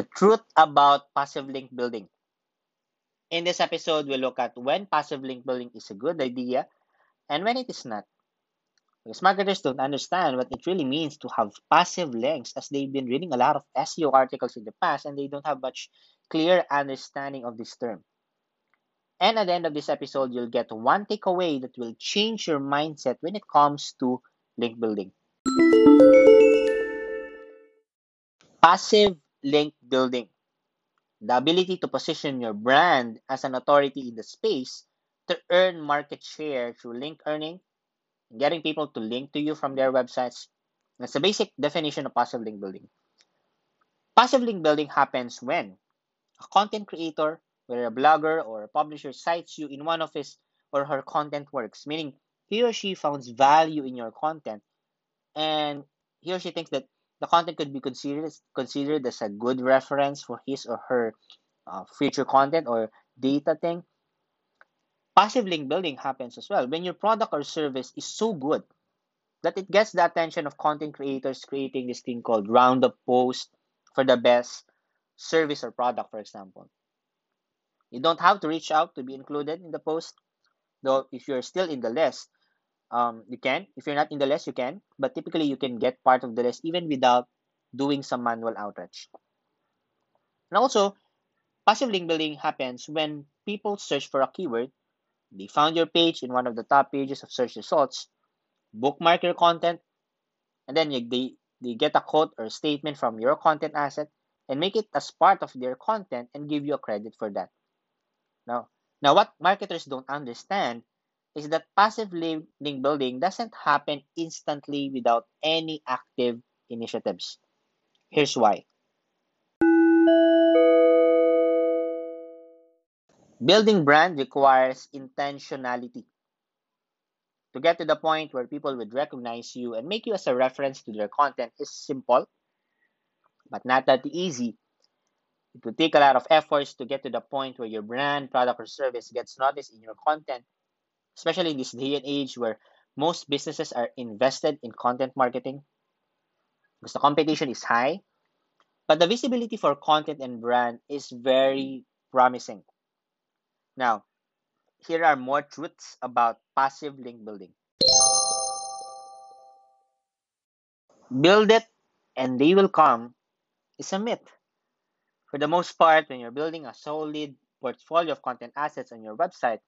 the truth about passive link building. In this episode, we'll look at when passive link building is a good idea and when it is not. Because marketers don't understand what it really means to have passive links as they've been reading a lot of SEO articles in the past and they don't have much clear understanding of this term. And at the end of this episode, you'll get one takeaway that will change your mindset when it comes to link building. Passive link building. The ability to position your brand as an authority in the space to earn market share through link earning, getting people to link to you from their websites. That's the basic definition of passive link building. Passive link building happens when a content creator, whether a blogger or a publisher, cites you in one of his or her content works, meaning he or she finds value in your content and he or she thinks that the content could be considered considered as a good reference for his or her uh, future content or data thing. Passive link building happens as well when your product or service is so good that it gets the attention of content creators creating this thing called roundup post for the best service or product, for example. You don't have to reach out to be included in the post, though if you're still in the list, um, you can. If you're not in the list, you can. But typically, you can get part of the list even without doing some manual outreach. And also, passive link building happens when people search for a keyword. They found your page in one of the top pages of search results, bookmark your content, and then you, they, they get a quote or statement from your content asset and make it as part of their content and give you a credit for that. Now, now what marketers don't understand is that passive link building doesn't happen instantly without any active initiatives. Here's why. Building brand requires intentionality. To get to the point where people would recognize you and make you as a reference to their content is simple, but not that easy. It would take a lot of efforts to get to the point where your brand, product, or service gets noticed in your content especially in this day and age where most businesses are invested in content marketing because the competition is high. But the visibility for content and brand is very promising. Now, here are more truths about passive link building. Build it and they will come is a myth. For the most part, when you're building a solid portfolio of content assets on your website,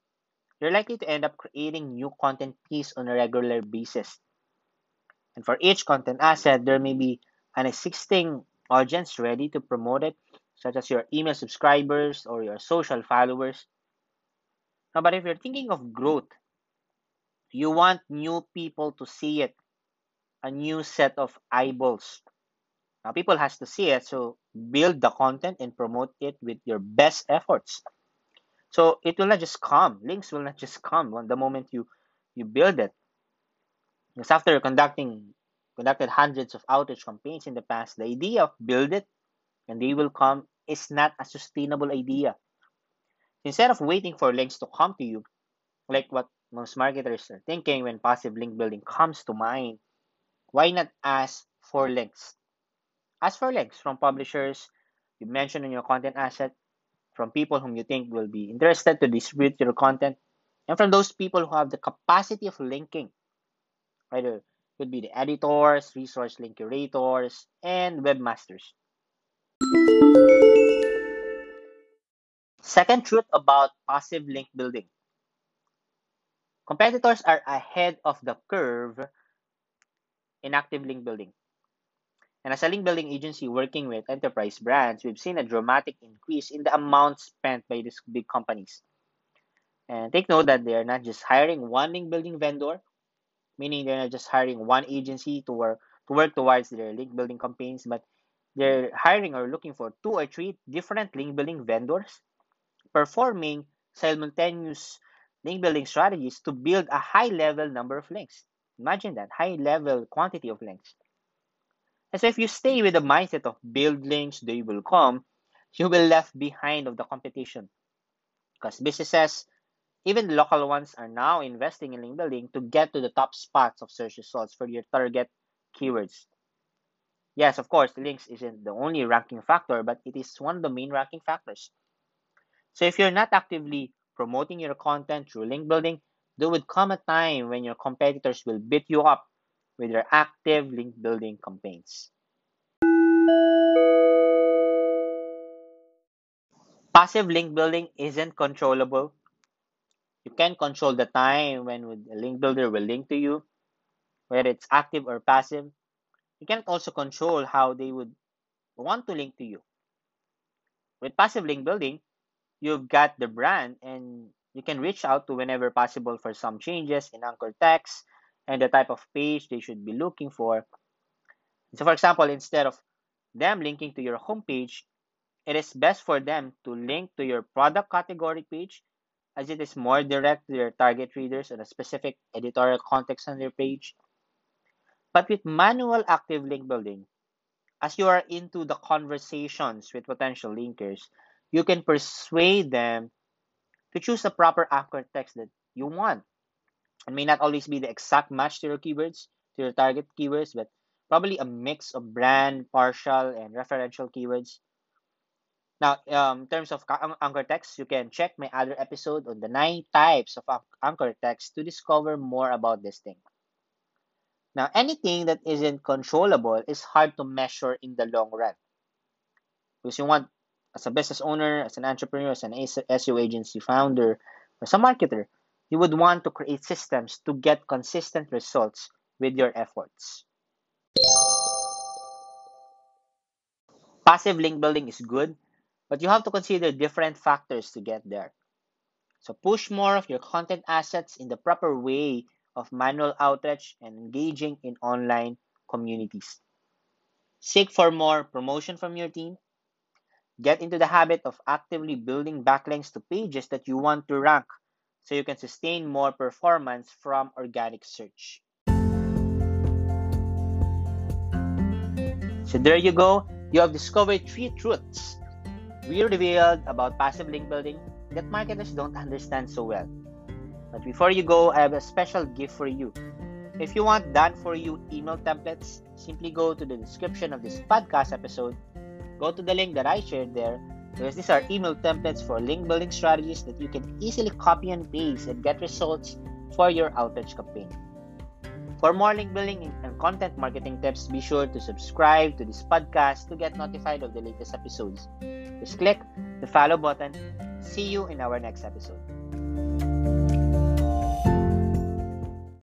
you're likely to end up creating new content piece on a regular basis. And for each content asset, there may be an existing audience ready to promote it, such as your email subscribers or your social followers. Now, but if you're thinking of growth, you want new people to see it, a new set of eyeballs. Now, people has to see it, so build the content and promote it with your best efforts. So it will not just come. Links will not just come the moment you you build it. Because after conducting conducted hundreds of outreach campaigns in the past, the idea of build it and they will come is not a sustainable idea. Instead of waiting for links to come to you, like what most marketers are thinking when passive link building comes to mind, why not ask for links? Ask for links from publishers you mentioned in your content asset from people whom you think will be interested to distribute your content, and from those people who have the capacity of linking. Either it could be the editors, resource link curators, and webmasters. Second truth about passive link building. Competitors are ahead of the curve in active link building. And as a link building agency working with enterprise brands, we've seen a dramatic increase in the amount spent by these big companies. And take note that they're not just hiring one link building vendor, meaning they're not just hiring one agency to work to work towards their link building campaigns, but they're hiring or looking for two or three different link building vendors performing simultaneous link building strategies to build a high level number of links. Imagine that high level quantity of links. And so if you stay with the mindset of build links, they will come, you will left behind of the competition. Because businesses, even local ones, are now investing in link building to get to the top spots of search results for your target keywords. Yes, of course, links isn't the only ranking factor, but it is one of the main ranking factors. So if you're not actively promoting your content through link building, there would come a time when your competitors will beat you up with their active link building campaigns. Passive link building isn't controllable. You can control the time when a link builder will link to you, whether it's active or passive. You can also control how they would want to link to you. With passive link building, you've got the brand and you can reach out to whenever possible for some changes in anchor text and the type of page they should be looking for. So, for example, instead of them linking to your homepage, it is best for them to link to your product category page as it is more direct to their target readers on a specific editorial context on their page. But with manual active link building, as you are into the conversations with potential linkers, you can persuade them to choose the proper anchor text that you want. It may not always be the exact match to your keywords, to your target keywords, but probably a mix of brand, partial, and referential keywords. Now, um, in terms of anchor text, you can check my other episode on the nine types of anchor text to discover more about this thing. Now, anything that isn't controllable is hard to measure in the long run. Because you want, as a business owner, as an entrepreneur, as an SEO agency founder, as a marketer, you would want to create systems to get consistent results with your efforts. Passive link building is good but you have to consider different factors to get there. So push more of your content assets in the proper way of manual outreach and engaging in online communities. Seek for more promotion from your team. Get into the habit of actively building backlinks to pages that you want to rank so you can sustain more performance from organic search. So there you go. You have discovered three truths we revealed about passive link building that marketers don't understand so well. But before you go, I have a special gift for you. If you want done for you email templates, simply go to the description of this podcast episode. Go to the link that I shared there because these are email templates for link building strategies that you can easily copy and paste and get results for your outreach campaign. For more link building and content marketing tips, be sure to subscribe to this podcast to get notified of the latest episodes. Just click the follow button. See you in our next episode.